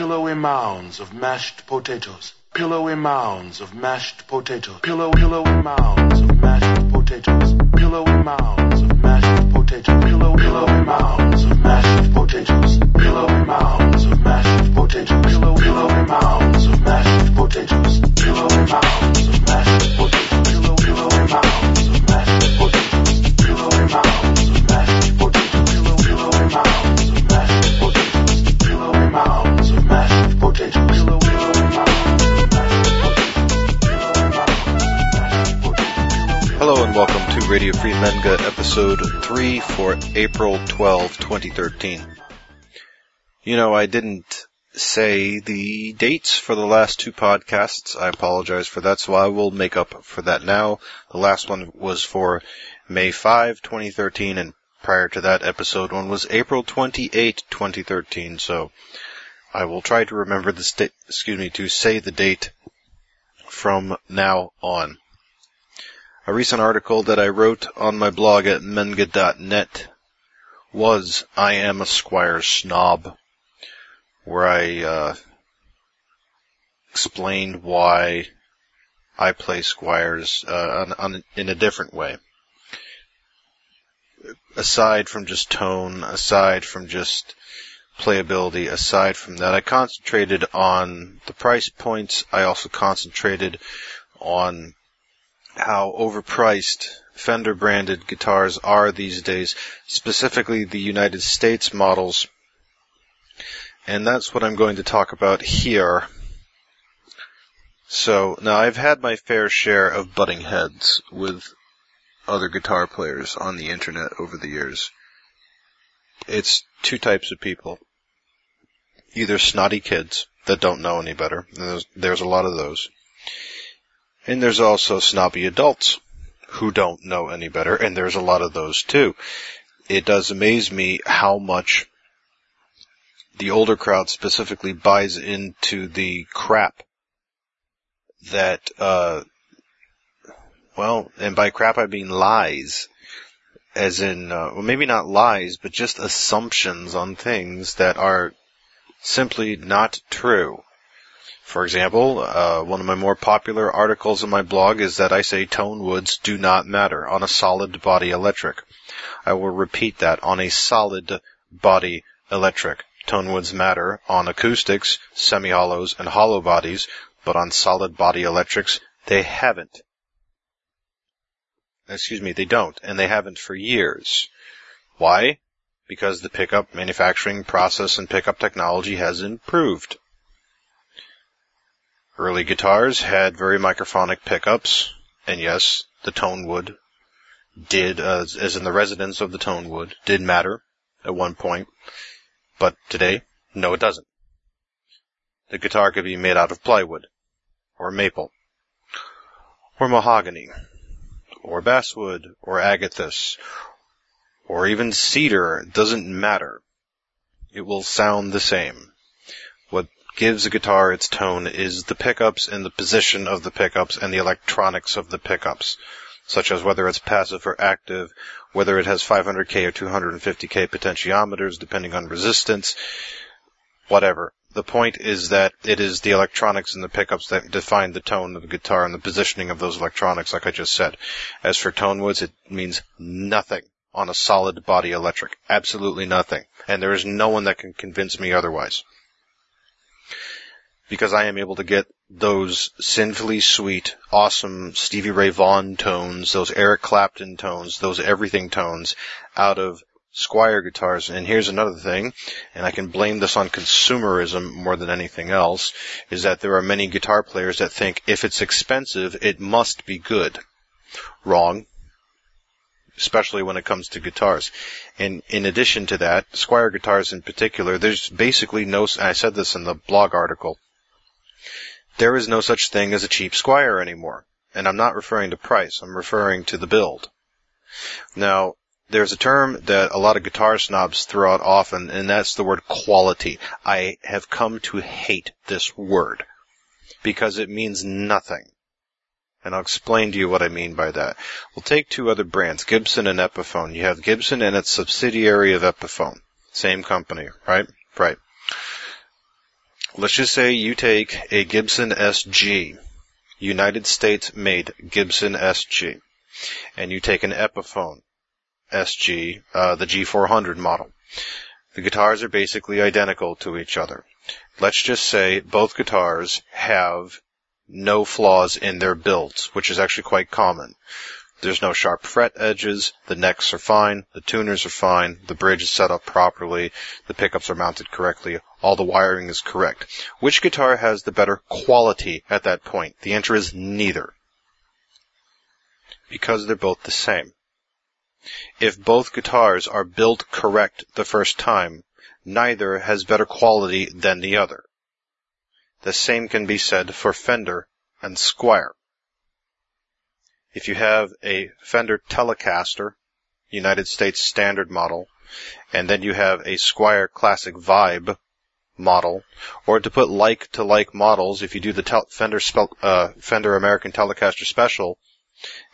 Pillowy mounds of mashed potatoes. Pillowy mounds of mashed potatoes. Pillow, pillowy mounds of mashed potatoes. Pillowy mounds of mashed potatoes. Pillow, pillowy mounds of mashed potatoes. Pillowy mounds of mashed potatoes. Pillow, pillowy mounds of mashed potatoes. Pillowy mounds of mashed potatoes. Pillow, pillowy mounds of mashed potatoes. Pillowy mounds of mashed potatoes. Radio Free Menga episode 3 for April 12, 2013. You know, I didn't say the dates for the last two podcasts. I apologize for that, so I will make up for that now. The last one was for May 5, 2013, and prior to that, episode one was April 28, 2013, so I will try to remember the excuse me, to say the date from now on. A recent article that I wrote on my blog at menga.net was I Am a Squier Snob, where I uh, explained why I play Squiers uh, on, on, in a different way. Aside from just tone, aside from just playability, aside from that, I concentrated on the price points. I also concentrated on how overpriced Fender branded guitars are these days, specifically the United States models. And that's what I'm going to talk about here. So, now I've had my fair share of butting heads with other guitar players on the internet over the years. It's two types of people. Either snotty kids that don't know any better, there's, there's a lot of those. And there's also snobby adults who don't know any better, and there's a lot of those too. It does amaze me how much the older crowd specifically buys into the crap that, uh, well, and by crap I mean lies. As in, uh, well maybe not lies, but just assumptions on things that are simply not true. For example, uh, one of my more popular articles in my blog is that I say tone woods do not matter on a solid body electric. I will repeat that on a solid body electric. Tone woods matter on acoustics, semi-hollows, and hollow bodies, but on solid body electrics, they haven't. Excuse me, they don't, and they haven't for years. Why? Because the pickup manufacturing process and pickup technology has improved. Early guitars had very microphonic pickups, and yes, the tone wood did, uh, as in the resonance of the tone wood, did matter at one point, but today, no it doesn't. The guitar could be made out of plywood, or maple, or mahogany, or basswood, or agathis, or even cedar, doesn't matter. It will sound the same. Gives a guitar its tone is the pickups and the position of the pickups and the electronics of the pickups, such as whether it's passive or active, whether it has 500k or 250k potentiometers depending on resistance, whatever. The point is that it is the electronics and the pickups that define the tone of the guitar and the positioning of those electronics, like I just said. As for tone woods, it means nothing on a solid body electric. Absolutely nothing. And there is no one that can convince me otherwise. Because I am able to get those sinfully sweet, awesome Stevie Ray Vaughan tones, those Eric Clapton tones, those everything tones out of Squier guitars. And here's another thing, and I can blame this on consumerism more than anything else, is that there are many guitar players that think if it's expensive, it must be good. Wrong. Especially when it comes to guitars. And in addition to that, Squier guitars in particular, there's basically no, I said this in the blog article, there is no such thing as a cheap Squier anymore. And I'm not referring to price, I'm referring to the build. Now, there's a term that a lot of guitar snobs throw out often, and that's the word quality. I have come to hate this word because it means nothing. And I'll explain to you what I mean by that. We'll take two other brands, Gibson and Epiphone. You have Gibson and its subsidiary of Epiphone. Same company, right? Right. Let's just say you take a Gibson SG, United States made Gibson SG, and you take an Epiphone SG, uh, the G400 model. The guitars are basically identical to each other. Let's just say both guitars have no flaws in their builds, which is actually quite common. There's no sharp fret edges, the necks are fine, the tuners are fine, the bridge is set up properly, the pickups are mounted correctly, all the wiring is correct. Which guitar has the better quality at that point? The answer is neither. Because they're both the same. If both guitars are built correct the first time, neither has better quality than the other. The same can be said for Fender and Squier. If you have a Fender Telecaster, United States standard model, and then you have a Squier Classic Vibe model, or to put like to like models, if you do the tel- Fender, uh, Fender American Telecaster Special,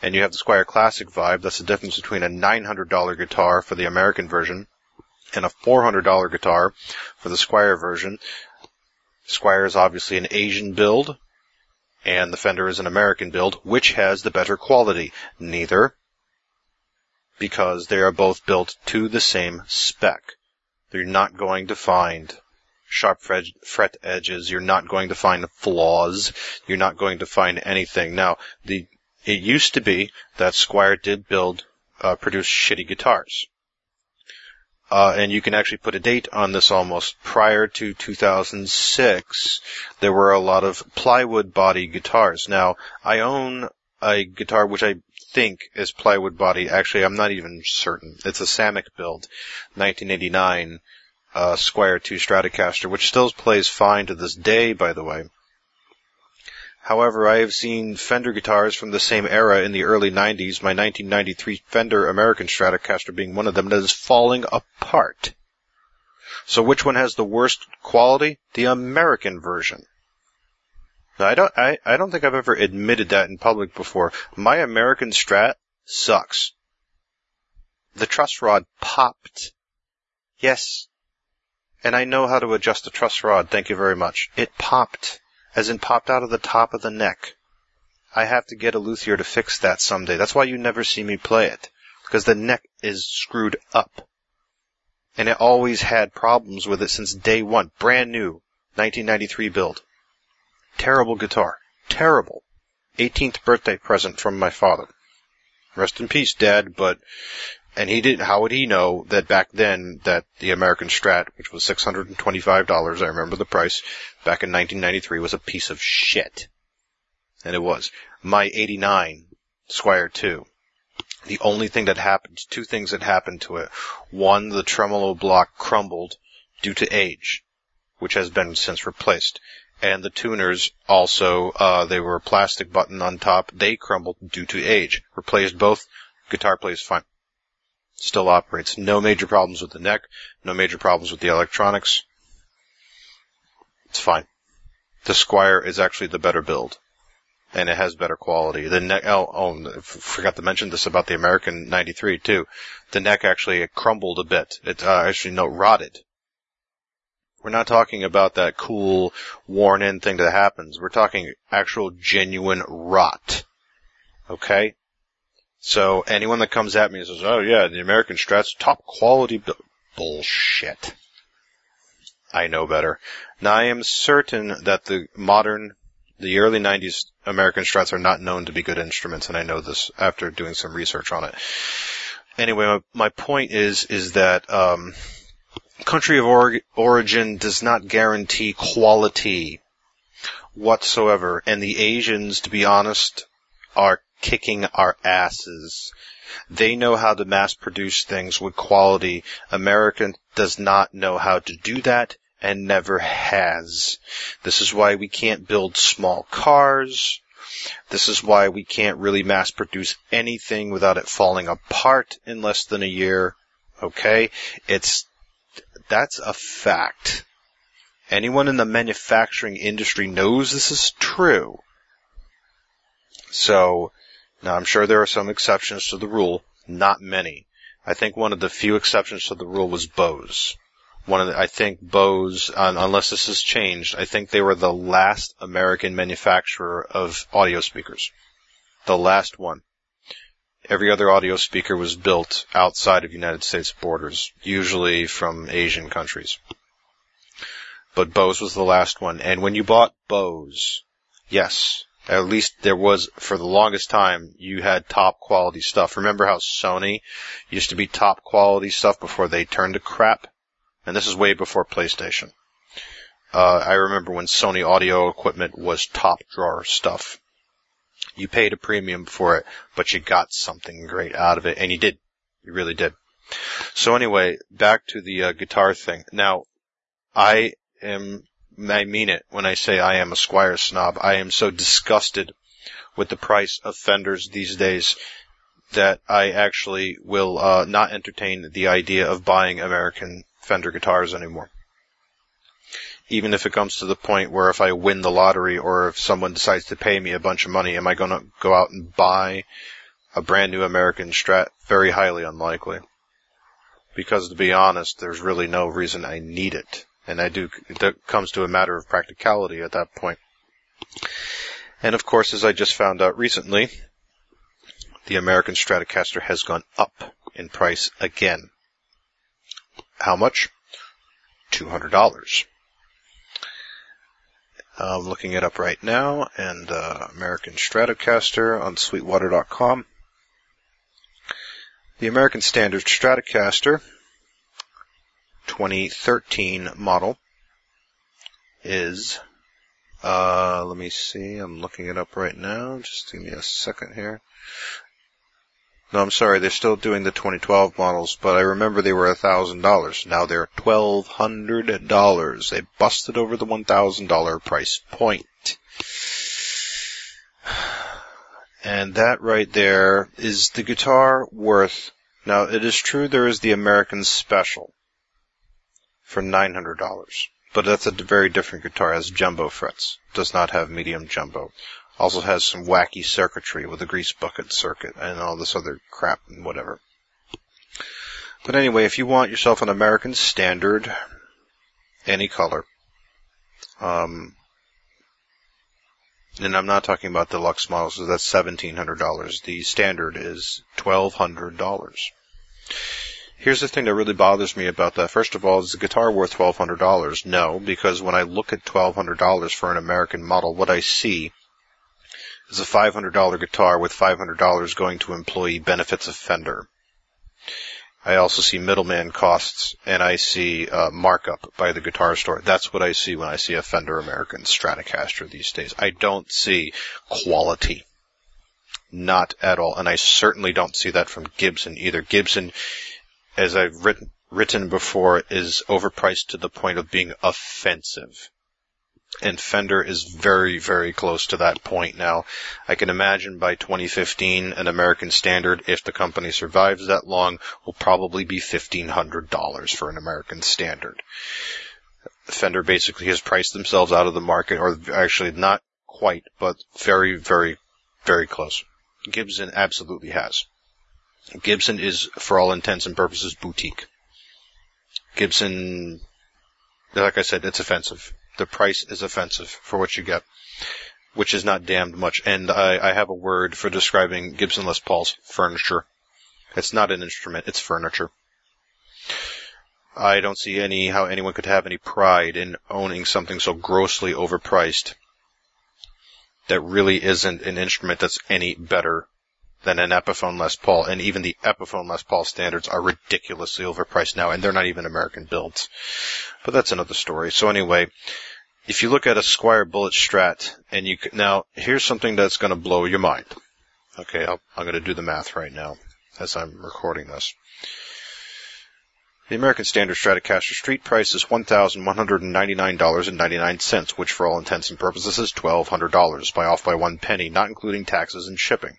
and you have the Squier Classic Vibe, that's the difference between a $900 guitar for the American version and a $400 guitar for the Squier version. Squier is obviously an Asian build, and the Fender is an American build. Which has the better quality? Neither, because they are both built to the same spec. You're not going to find sharp fret edges. You're not going to find flaws. You're not going to find anything. Now, the it used to be that Squier did build, uh, produce shitty guitars. Uh, and you can actually put a date on this almost. Prior to 2006, there were a lot of plywood body guitars. Now, I own a guitar which I think is plywood body. Actually, I'm not even certain. It's a Samick build, 1989 uh, Squier 2 Stratocaster, which still plays fine to this day, by the way. However, I have seen Fender guitars from the same era in the early 90s, my 1993 Fender American Stratocaster being one of them, that is falling apart. So which one has the worst quality? The American version. Now, I don't, I, I don't think I've ever admitted that in public before. My American Strat sucks. The truss rod popped. Yes. And I know how to adjust the truss rod, thank you very much. It popped as in popped out of the top of the neck. I have to get a luthier to fix that someday. That's why you never see me play it. Because the neck is screwed up. And it always had problems with it since day one. Brand new. 1993 build. Terrible guitar. Terrible. 18th birthday present from my father. Rest in peace, Dad, but and he didn't, how would he know that back then that the American Strat, which was $625, I remember the price, back in 1993 was a piece of shit. And it was. My 89 Squier 2. The only thing that happened, two things that happened to it. One, the tremolo block crumbled due to age, which has been since replaced. And the tuners also, uh, they were a plastic button on top. They crumbled due to age. Replaced both. Guitar plays fine still operates. No major problems with the neck, no major problems with the electronics. It's fine. The Squier is actually the better build. And it has better quality. The neck, oh, oh, forgot to mention this about the American 93 too. The neck actually crumbled a bit. It, uh, actually, no, rotted. We're not talking about that cool, worn in thing that happens. We're talking actual genuine rot. Okay? So anyone that comes at me and says, "Oh yeah, the American Strat's top quality," bullshit. I know better. Now I am certain that the modern, the early '90s American Strats are not known to be good instruments, and I know this after doing some research on it. Anyway, my, my point is is that um, country of or- origin does not guarantee quality whatsoever, and the Asians, to be honest, are kicking our asses. They know how to mass produce things with quality. America does not know how to do that and never has. This is why we can't build small cars. This is why we can't really mass produce anything without it falling apart in less than a year. Okay? It's, that's a fact. Anyone in the manufacturing industry knows this is true. So, now I'm sure there are some exceptions to the rule, not many. I think one of the few exceptions to the rule was Bose. one of the, I think Bose, um, unless this has changed, I think they were the last American manufacturer of audio speakers. The last one. Every other audio speaker was built outside of United States borders, usually from Asian countries. But Bose was the last one. And when you bought Bose, yes, at least there was, for the longest time, you had top quality stuff. Remember how Sony used to be top quality stuff before they turned to crap? And this is way before PlayStation. Uh, I remember when Sony audio equipment was top drawer stuff. You paid a premium for it, but you got something great out of it, and you did. You really did. So anyway, back to the uh, guitar thing. Now, I am I mean it when I say I am a Squier snob. I am so disgusted with the price of Fenders these days that I actually will uh, not entertain the idea of buying American Fender guitars anymore. Even if it comes to the point where if I win the lottery or if someone decides to pay me a bunch of money, am I going to go out and buy a brand new American Strat? Very highly unlikely. Because to be honest, there's really no reason I need it. And I do, it comes to a matter of practicality at that point. And of course, as I just found out recently, the American Stratocaster has gone up in price again. How much? $200. I'm looking it up right now, and uh, American Stratocaster on Sweetwater.com. The American Standard Stratocaster 2013 model is, uh, let me see, I'm looking it up right now. Just give me a second here. No, I'm sorry, they're still doing the 2012 models, but I remember they were $1,000. Now they're $1,200. They busted over the $1,000 price point. And that right there is the guitar worth, now it is true there is the American Special, for $900. But that's a very different guitar. It has jumbo frets. Does not have medium jumbo. Also has some wacky circuitry with a grease bucket circuit and all this other crap and whatever. But anyway, if you want yourself an American Standard, any color, um, and I'm not talking about deluxe models, so that's $1,700. The standard is $1,200. Here's the thing that really bothers me about that. First of all, is the guitar worth $1,200? No, because when I look at $1,200 for an American model, what I see is a $500 guitar with $500 going to employee benefits of Fender. I also see middleman costs and I see uh, markup by the guitar store. That's what I see when I see a Fender American Stratocaster these days. I don't see quality. Not at all. And I certainly don't see that from Gibson either. Gibson as I've written, written before, is overpriced to the point of being offensive. And Fender is very, very close to that point now. I can imagine by 2015, an American Standard, if the company survives that long, will probably be $1,500 for an American Standard. Fender basically has priced themselves out of the market, or actually not quite, but very, very, very close. Gibson absolutely has. Gibson is, for all intents and purposes, boutique. Gibson, like I said, it's offensive. The price is offensive for what you get, which is not damned much. And I, I have a word for describing Gibson Les Paul's furniture. It's not an instrument, it's furniture. I don't see any how anyone could have any pride in owning something so grossly overpriced that really isn't an instrument that's any better than an Epiphone Les Paul, and even the Epiphone Les Paul standards are ridiculously overpriced now, and they're not even American builds. But that's another story. So anyway, if you look at a Squier Bullet Strat, and you now here's something that's going to blow your mind. Okay, i am going to do the math right now as I'm recording this. The American Standard Stratocaster street price is $1,199.99, which for all intents and purposes is $1,200, by off by one penny, not including taxes and shipping.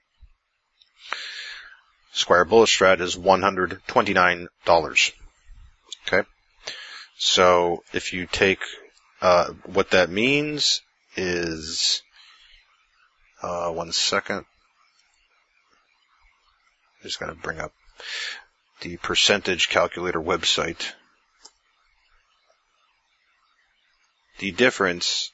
Squier Bullet Strat is $129. Okay? So if you take, uh, what that means is, uh, one second. I'm just gonna bring up the percentage calculator website. the difference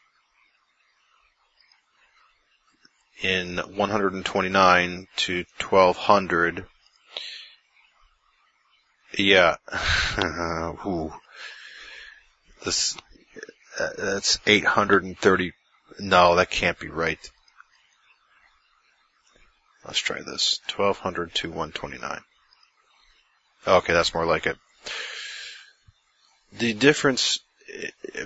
in 129 to 1200. Yeah. Ooh. This, uh, that's 830. No, that can't be right. Let's try this. 1200 to 129. Okay, that's more like it. The difference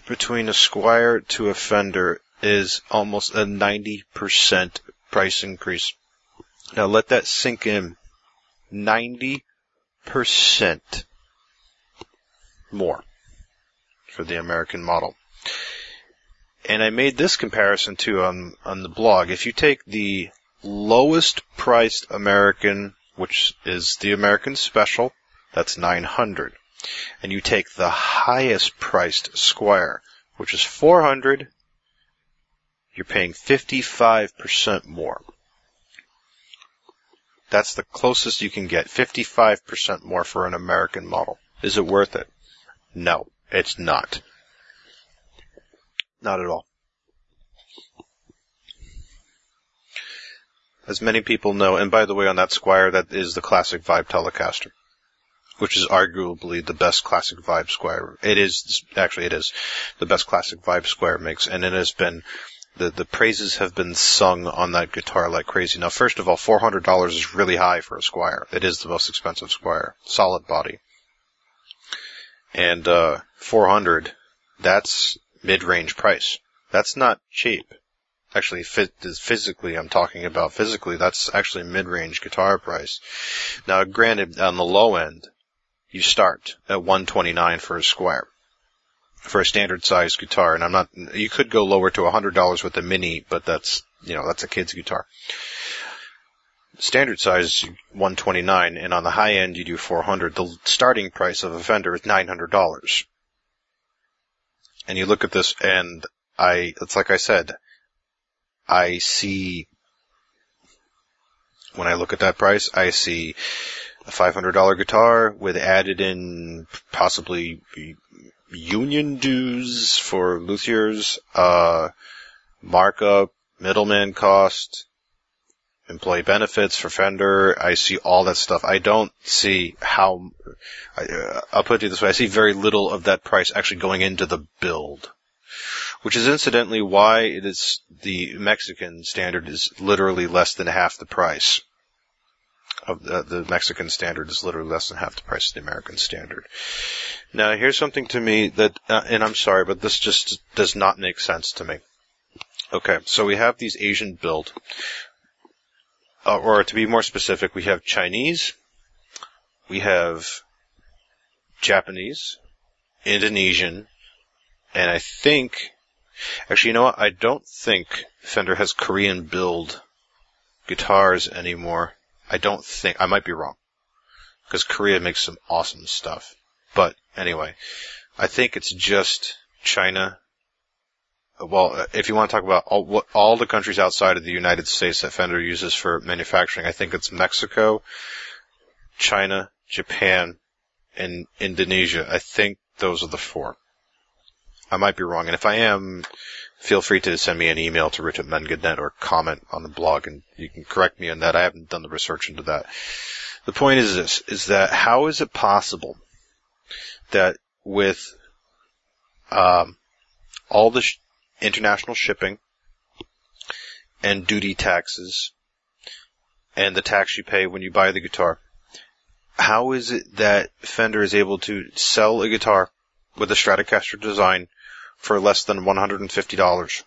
between a Squier to a Fender is almost a 90% price increase. Now let that sink in. 90% more for the American model. And I made this comparison too on, on the blog. If you take the lowest priced American, which is the American Special, that's 900. And you take the highest priced Squier, which is 400, you're paying 55% more. That's the closest you can get. 55% more for an American model. Is it worth it? No, it's not. Not at all. As many people know, and by the way, on that Squier, that is the classic Vibe Telecaster, which is arguably the best classic Vibe Squier. It is, actually it is, the best classic Vibe Squier makes, and it has been the the praises have been sung on that guitar like crazy. Now, first of all, four hundred dollars is really high for a Squier. It is the most expensive Squier. solid body, and uh, four hundred. That's mid range price. That's not cheap. Actually, physically, I'm talking about physically. That's actually mid range guitar price. Now, granted, on the low end, you start at 129 for a Squier for a standard size guitar. And I'm not, you could go lower to $100 with a mini, but that's, you know, that's a kid's guitar. Standard size 129 and on the high end you do 400. The starting price of a Fender is $900. And you look at this and I, it's like I said, I see, when I look at that price, I see a $500 guitar with added in possibly union dues for luthiers, uh, markup, middleman cost, employee benefits for Fender. I see all that stuff. I don't see how, I, uh, I'll put it this way, I see very little of that price actually going into the build. Which is incidentally why it is, the Mexican standard is literally less than half the price of the, the Mexican standard is literally less than half the price of the American standard. Now, here's something to me that, uh, and I'm sorry, but this just does not make sense to me. Okay, so we have these Asian build, uh, or to be more specific, we have Chinese, we have Japanese, Indonesian, and I think, actually, you know what? I don't think Fender has Korean build guitars anymore. I don't think, I might be wrong. Because Korea makes some awesome stuff. But anyway, I think it's just China. Well, if you want to talk about all, what, all the countries outside of the United States that Fender uses for manufacturing, I think it's Mexico, China, Japan, and Indonesia. I think those are the four. I might be wrong, and if I am, feel free to send me an email to Rich at or comment on the blog and you can correct me on that. I haven't done the research into that. The point is this, is that how is it possible that with, um, all the sh- international shipping and duty taxes and the tax you pay when you buy the guitar, how is it that Fender is able to sell a guitar with a Stratocaster design for less than $150.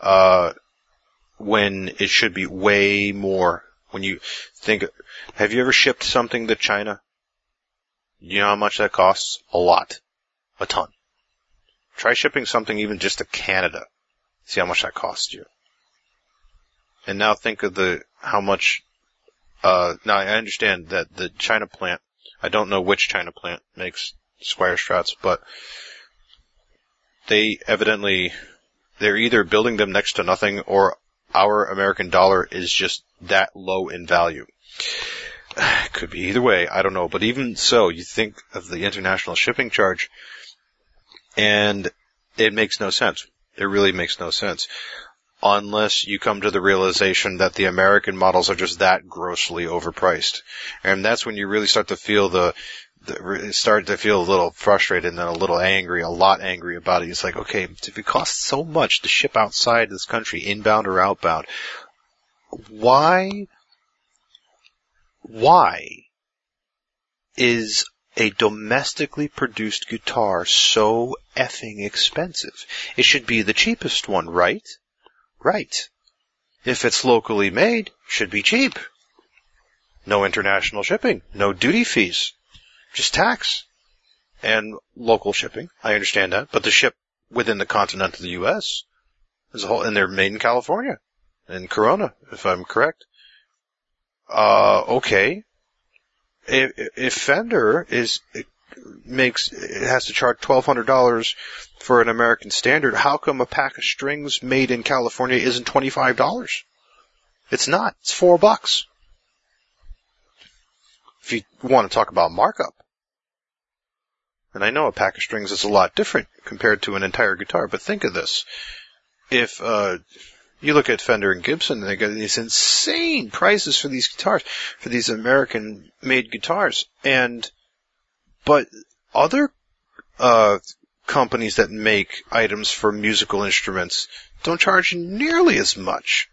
Uh, when it should be way more. When you think, have you ever shipped something to China? You know how much that costs? A lot. A ton. Try shipping something even just to Canada. See how much that costs you. And now think of the, how much, uh, now I understand that the China plant, I don't know which China plant makes Squier Strats, but they evidently they're either building them next to nothing or our American dollar is just that low in value. Could be either way, I don't know. But even so, you think of the international shipping charge and it makes no sense. It really makes no sense. Unless you come to the realization that the American models are just that grossly overpriced. And that's when you really start to feel the, the start to feel a little frustrated and then a little angry, a lot angry about it. It's like, okay, if it costs so much to ship outside this country, inbound or outbound, why, why is a domestically produced guitar so effing expensive? It should be the cheapest one, right? Right. If it's locally made, should be cheap. No international shipping, no duty fees, just tax and local shipping. I understand that, but the ship within the continent of the U.S. as a whole, and they're made in California, in Corona, if I'm correct. Uh, okay. If, if Fender is makes it has to charge twelve hundred dollars for an American standard, how come a pack of strings made in California isn't twenty five dollars? It's not. It's four bucks. If you want to talk about markup. And I know a pack of strings is a lot different compared to an entire guitar, but think of this. If uh, you look at Fender and Gibson, and they got these insane prices for these guitars, for these American made guitars. And but other uh, companies that make items for musical instruments don't charge nearly as much.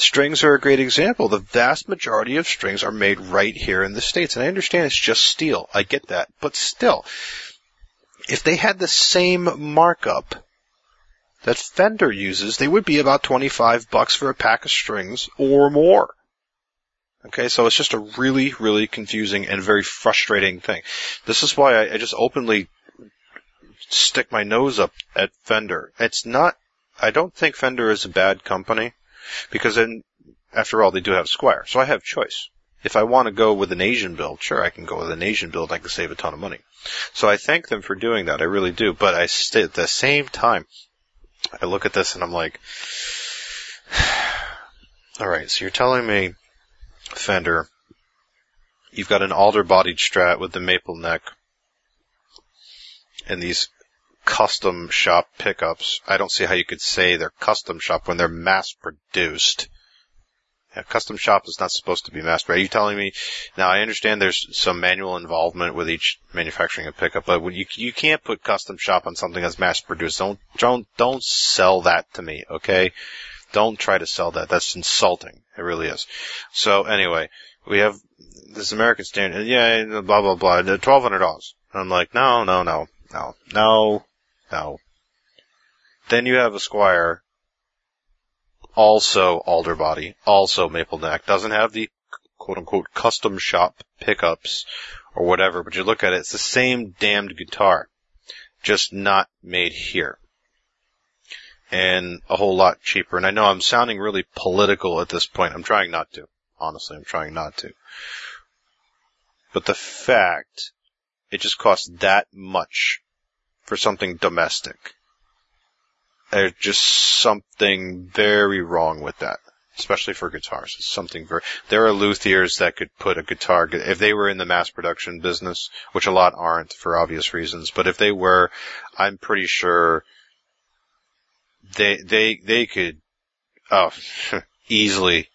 Strings are a great example. The vast majority of strings are made right here in the States. And I understand it's just steel. I get that. But still, if they had the same markup that Fender uses, they would be about 25 bucks for a pack of strings or more. Okay, so it's just a really, really confusing and very frustrating thing. This is why I, I just openly stick my nose up at Fender. It's not, I don't think Fender is a bad company because then, after all, they do have Squier. So I have choice. If I want to go with an Asian build, sure, I can go with an Asian build. I can save a ton of money. So I thank them for doing that. I really do. But I st- at the same time, I look at this and I'm like, all right. So you're telling me Fender. You've got an alder bodied strat with the maple neck and these custom shop pickups. I don't see how you could say they're custom shop when they're mass produced. Yeah, custom shop is not supposed to be mass produced. Are you telling me now? I understand there's some manual involvement with each manufacturing a pickup, but you you can't put custom shop on something that's mass produced. Don't don't don't sell that to me, okay? Don't try to sell that. That's insulting. It really is. So anyway, we have this American standard. Yeah, blah blah blah. Twelve hundred dollars. I'm like, no, no, no, no, no, no. Then you have a Squier, also alder body, also maple neck. Doesn't have the quote unquote custom shop pickups or whatever, but you look at it, it's the same damned guitar, just not made here and a whole lot cheaper. And I know I'm sounding really political at this point. I'm trying not to. Honestly, I'm trying not to. But the fact it just costs that much for something domestic. There's just something very wrong with that. Especially for guitars. It's something very, there are luthiers that could put a guitar, if they were in the mass production business, which a lot aren't for obvious reasons, but if they were, I'm pretty sure they they they could oh, easily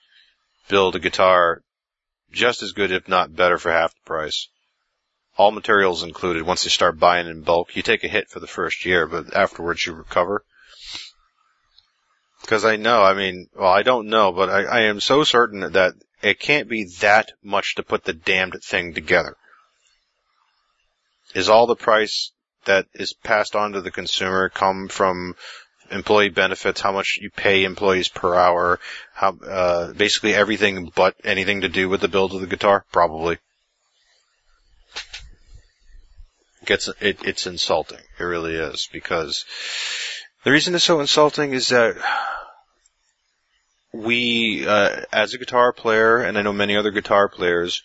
build a guitar just as good, if not better, for half the price. All materials included. Once you start buying in bulk, you take a hit for the first year, but afterwards you recover. Because I know, I mean, well, I don't know, but I, I am so certain that it can't be that much to put the damned thing together. Is all the price that is passed on to the consumer come from employee benefits, how much you pay employees per hour, how uh, basically everything but anything to do with the build of the guitar, probably. Gets it, it's insulting. It really is because the reason it's so insulting is that we, uh, as a guitar player, and I know many other guitar players,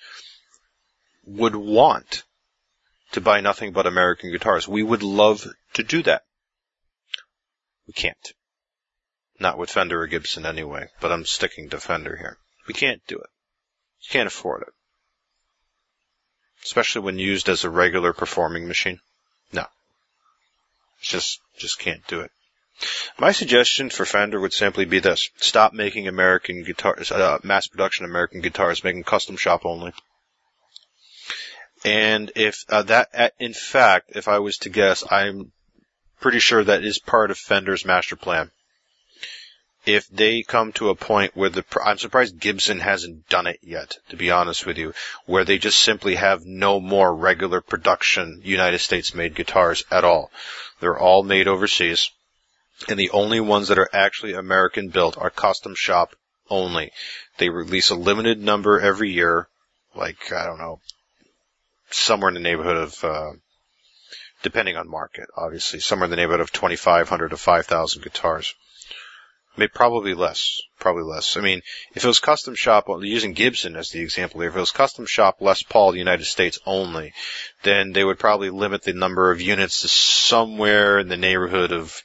would want to buy nothing but American guitars. We would love to do that. We can't. Not with Fender or Gibson anyway, but I'm sticking to Fender here. We can't do it. You can't afford it. Especially when used as a regular performing machine. No. Just, just can't do it. My suggestion for Fender would simply be this: stop making American guitars, uh, mass production American guitars, making custom shop only. And if uh, that, in fact, if I was to guess, I'm pretty sure that is part of Fender's master plan. If they come to a point where the, I'm surprised Gibson hasn't done it yet, to be honest with you, where they just simply have no more regular production United States made guitars at all. They're all made overseas. And the only ones that are actually American built are custom shop only. They release a limited number every year, like, I don't know, somewhere in the neighborhood of, uh, depending on market, obviously, somewhere in the neighborhood of 2,500 to 5,000 guitars. Maybe probably less, probably less. I mean, if it was custom shop, using Gibson as the example here, if it was custom shop Les Paul, United States only, then they would probably limit the number of units to somewhere in the neighborhood of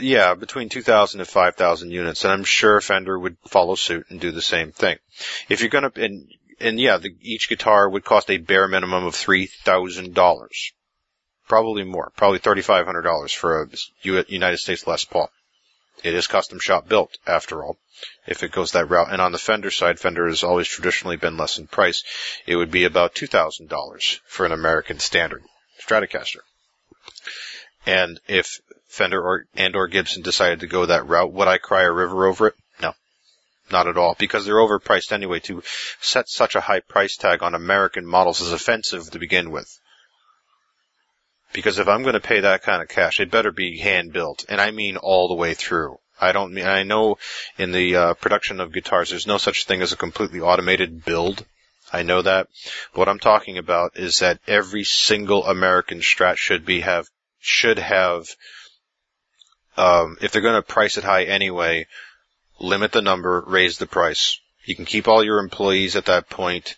yeah, between 2,000 and 5,000 units, and I'm sure Fender would follow suit and do the same thing. If you're gonna, and and yeah, the, each guitar would cost a bare minimum of three thousand dollars, probably more, probably thirty five hundred dollars for a United States Les Paul. It is custom shop built, after all, if it goes that route. And on the Fender side, Fender has always traditionally been less in price. It would be about two thousand dollars for an American standard Stratocaster. And if Fender or and or Gibson decided to go that route, would I cry a river over it? No. Not at all, because they're overpriced anyway. To set such a high price tag on American models is offensive to begin with. Because if I'm going to pay that kind of cash, it better be hand built, and I mean all the way through. I don't mean, I know in the uh, production of guitars, there's no such thing as a completely automated build. I know that. But what I'm talking about is that every single American Strat should be have, should have, um, if they're going to price it high anyway, limit the number, raise the price. You can keep all your employees at that point,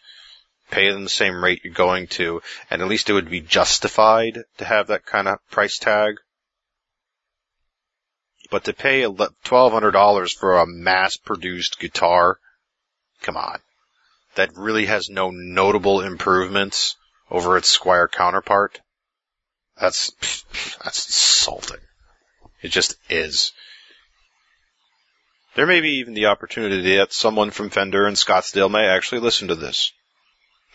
pay them the same rate you're going to, and at least it would be justified to have that kind of price tag. But to pay $1,200 for a mass produced guitar, come on. That really has no notable improvements over its Squier counterpart. That's, that's insulting. It just is. There may be even the opportunity that someone from Fender and Scottsdale may actually listen to this.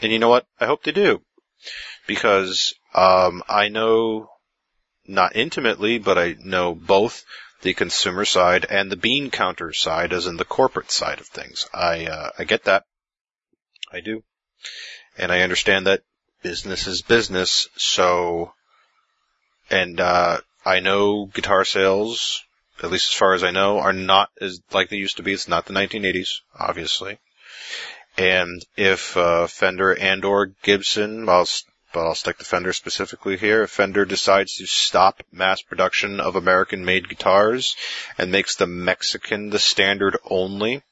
And you know what? I hope they do. Because, um, I know, not intimately, but I know both the consumer side and the bean counter side, as in the corporate side of things. I, uh, I get that. I do. And I understand that business is business, so, and, uh, I know guitar sales at least as far as I know, are not as like they used to be. It's not the 1980s, obviously. And if uh, Fender and or Gibson, I'll, but I'll stick to Fender specifically here, if Fender decides to stop mass production of American-made guitars and makes the Mexican the standard only,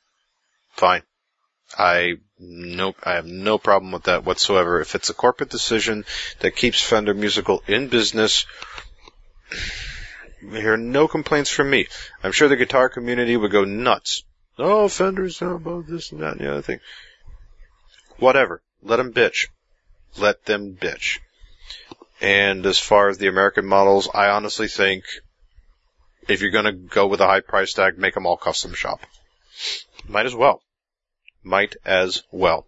fine. I no, I have no problem with that whatsoever. If it's a corporate decision that keeps Fender Musical in business, hear no complaints from me. I'm sure the guitar community would go nuts. Oh, Fender's not about this and that and the other thing. Whatever. Let them bitch. Let them bitch. And as far as the American models, I honestly think if you're gonna go with a high price tag, make them all custom shop. Might as well. Might as well.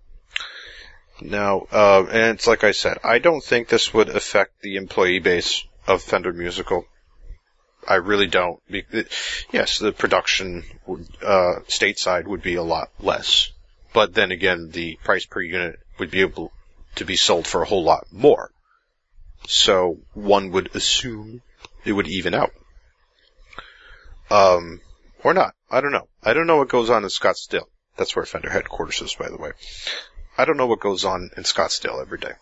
Now, uh, and it's like I said, I don't think this would affect the employee base of Fender Musical. I really don't. Yes, the production uh, stateside would be a lot less, but then again, the price per unit would be able to be sold for a whole lot more. So one would assume it would even out. Um, or not. I don't know. I don't know what goes on in Scottsdale. That's where Fender headquarters is, by the way. I don't know what goes on in Scottsdale every day.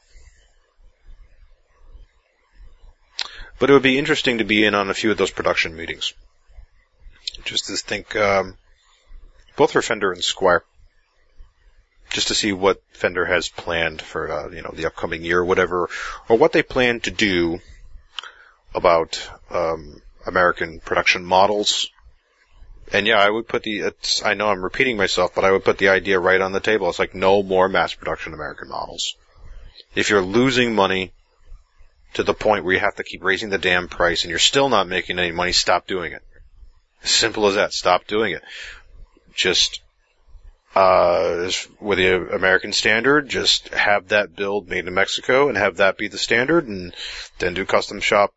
But it would be interesting to be in on a few of those production meetings. Just to think, um, both for Fender and Squier. Just to see what Fender has planned for, uh, you know, the upcoming year or whatever, or what they plan to do about, um, American production models. And yeah, I would put the, it's, I know I'm repeating myself, but I would put the idea right on the table. It's like no more mass production American models. If you're losing money to the point where you have to keep raising the damn price and you're still not making any money, stop doing it. Simple as that. Stop doing it. Just, uh, with the American standard, just have that build made in Mexico and have that be the standard and then do custom shop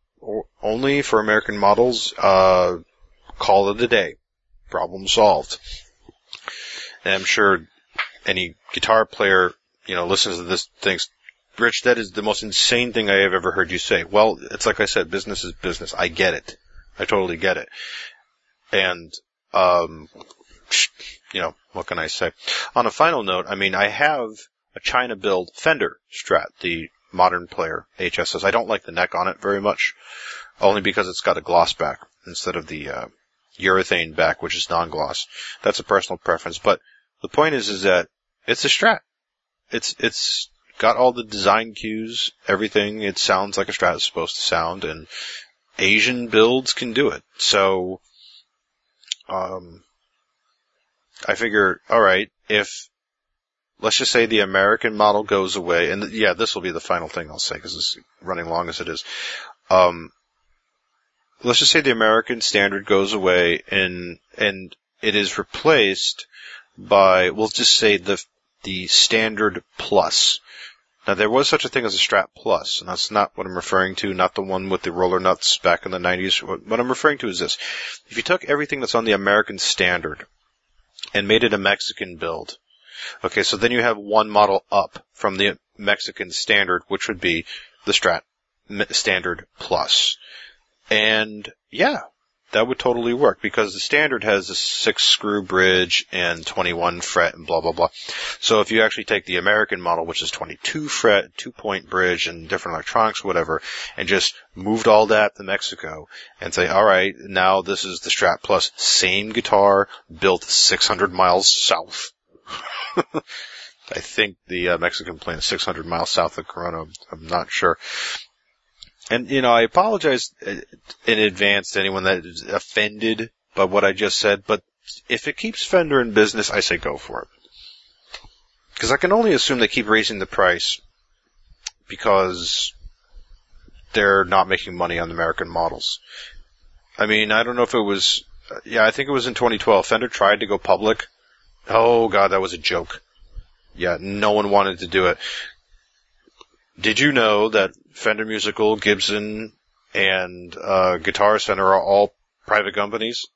only for American models, uh, call it a day. Problem solved. And I'm sure any guitar player, you know, listens to this thinks, Rich, that is the most insane thing I have ever heard you say. Well, it's like I said, business is business. I get it. I totally get it. And, um, you know, what can I say? On a final note, I mean, I have a China build Fender Strat, the modern player HSS. I don't like the neck on it very much, only because it's got a gloss back instead of the, uh, urethane back, which is non-gloss. That's a personal preference, but the point is, is that it's a Strat. It's, it's got all the design cues, everything. It sounds like a Strat is supposed to sound, and Asian builds can do it. So, um, I figure, alright, if, let's just say the American model goes away, and yeah, this will be the final thing I'll say, because it's running long as it is. Um, let's just say the American standard goes away and, and it is replaced by, we'll just say the, the standard plus. Now there was such a thing as a Strat Plus, and that's not what I'm referring to, not the one with the roller nuts back in the 90s. What I'm referring to is this. If you took everything that's on the American standard and made it a Mexican build, okay, so then you have one model up from the Mexican standard, which would be the Strat Standard Plus. And yeah, that would totally work because the standard has a six screw bridge and 21 fret and blah, blah, blah. So if you actually take the American model, which is 22 fret, two point bridge and different electronics, whatever, and just moved all that to Mexico and say, all right, now this is the Strat Plus, same guitar built 600 miles south. I think the uh, Mexican plant is 600 miles south of Corona. I'm not sure. And, you know, I apologize uh, in advance to anyone that is offended by what I just said, but if it keeps Fender in business, I say go for it. Because I can only assume they keep raising the price because they're not making money on the American models. I mean, I don't know if it was, uh, yeah, I think it was in 2012. Fender tried to go public. Oh god, that was a joke. Yeah, no one wanted to do it. Did you know that Fender Musical, Gibson, and uh, Guitar Center are all private companies?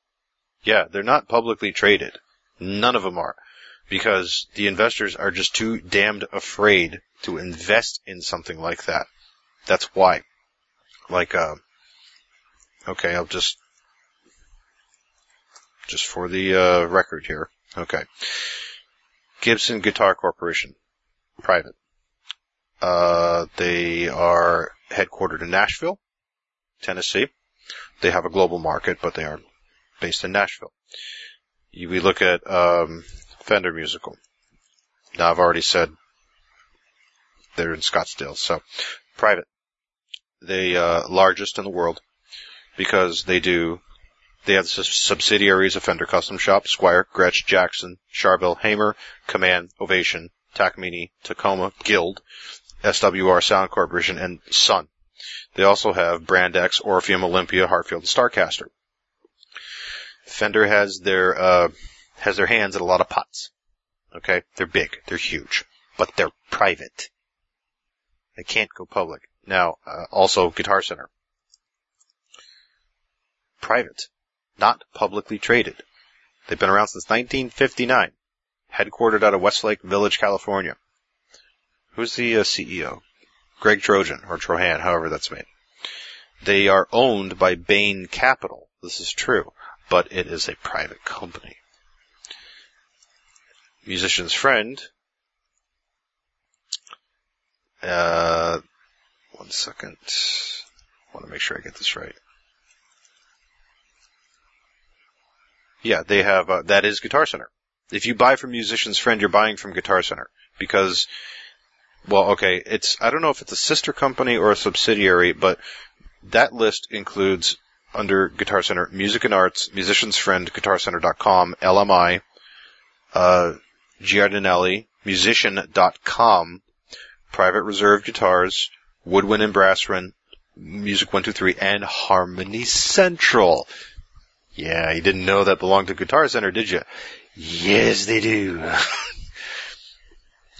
Yeah, they're not publicly traded. None of them are. Because the investors are just too damned afraid to invest in something like that. That's why. Like, uh, okay, I'll just, just for the, uh, record here. Okay. Gibson Guitar Corporation. Private. Uh, they are headquartered in Nashville, Tennessee. They have a global market, but they are based in Nashville. We look at um, Fender Musical. Now I've already said they're in Scottsdale, so private. They uh, largest in the world because they do. They have subsidiaries of Fender Custom Shop, Squier, Gretsch, Jackson, Charvel, Hamer, Kaman, Ovation, Takamine, Tacoma, Guild, SWR Sound Corporation, and Sunn. They also have Brand X, Orpheum, Olympia, Heartfield, and Starcaster. Fender has their uh, has their hands in a lot of pots. Okay, they're big, they're huge, but they're private. They can't go public. Now, uh, also Guitar Center, private, not publicly traded. They've been around since 1959, headquartered out of Westlake Village, California. Who's the uh, CEO? Greg Trojan, or Trohan, however that's made. They are owned by Bain Capital. This is true, but it is a private company. Musician's friend. Uh, one second. I want to make sure I get this right. Yeah, they have, uh, that is Guitar Center. If you buy from Musician's Friend, you're buying from Guitar Center. Because well, okay, it's, I don't know if it's a sister company or a subsidiary, but that list includes under Guitar Center, Music and Arts, Musician's Friend, GuitarCenter.com, LMI, uh, Giardinelli, Musician.com, Private Reserve Guitars, Woodwind and Brasswind, Music 123 and Harmony Central. Yeah, you didn't know that belonged to Guitar Center, did you? Yes, they do.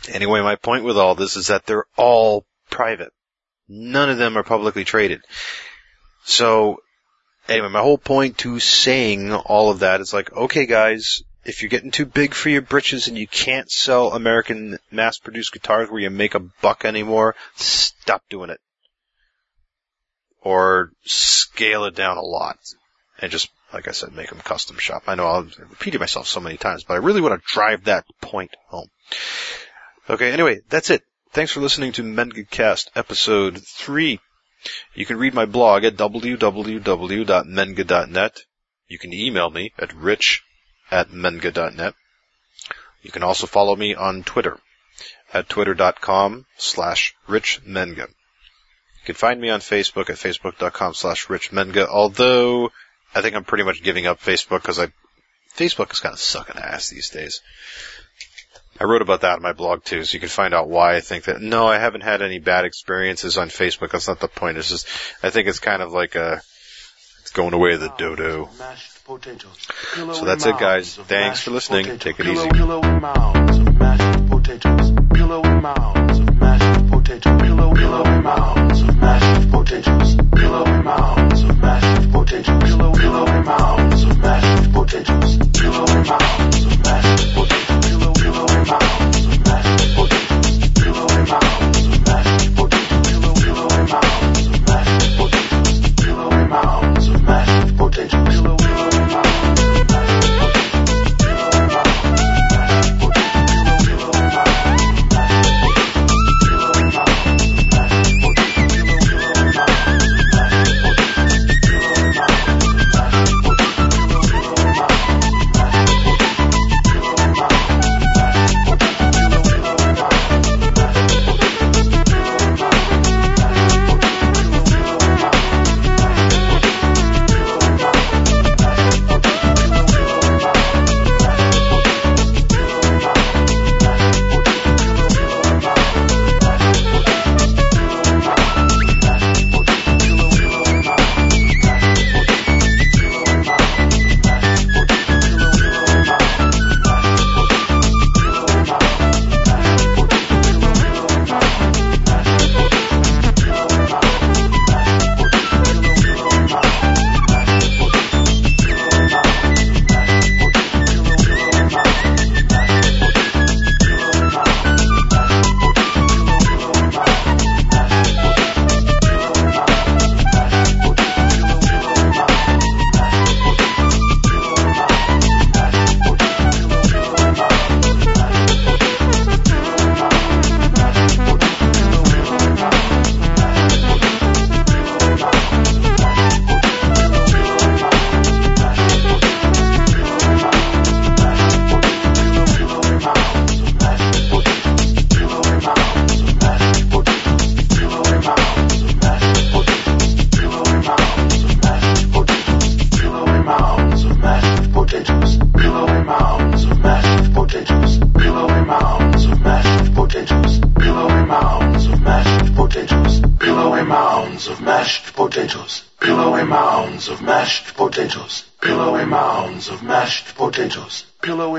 anyway, my point with all this is that they're all private. None of them are publicly traded. So, anyway, my whole point to saying all of that is like, okay guys, if you're getting too big for your britches and you can't sell American mass-produced guitars where you make a buck anymore, stop doing it. Or scale it down a lot. And just like I said, make them custom shop. I know I've repeated myself so many times, but I really want to drive that point home. Okay, anyway, that's it. Thanks for listening to MengaCast episode 3. You can read my blog at www.menga.net. You can email me at rich at menga.net. You can also follow me on Twitter at twitter.com slash richmenga. You can find me on Facebook at facebook.com slash richmenga, although I think I'm pretty much giving up Facebook because I Facebook is kind of sucking ass these days. I wrote about that in my blog too, so you can find out why I think that. No, I haven't had any bad experiences on Facebook. That's not the point. It's just I think it's kind of like a it's going away the dodo. So that's it, guys. Thanks for listening. Take it easy. Pillow and mounds of mashed potatoes. Pillow and mounds of mashed potatoes. Pillow, pillow and mounds of mashed potatoes. Pillow and mounds of mashed potatoes. Pillow, pillow and mounds of mashed potatoes. Pillow and mounds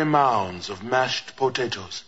mounds of mashed potatoes.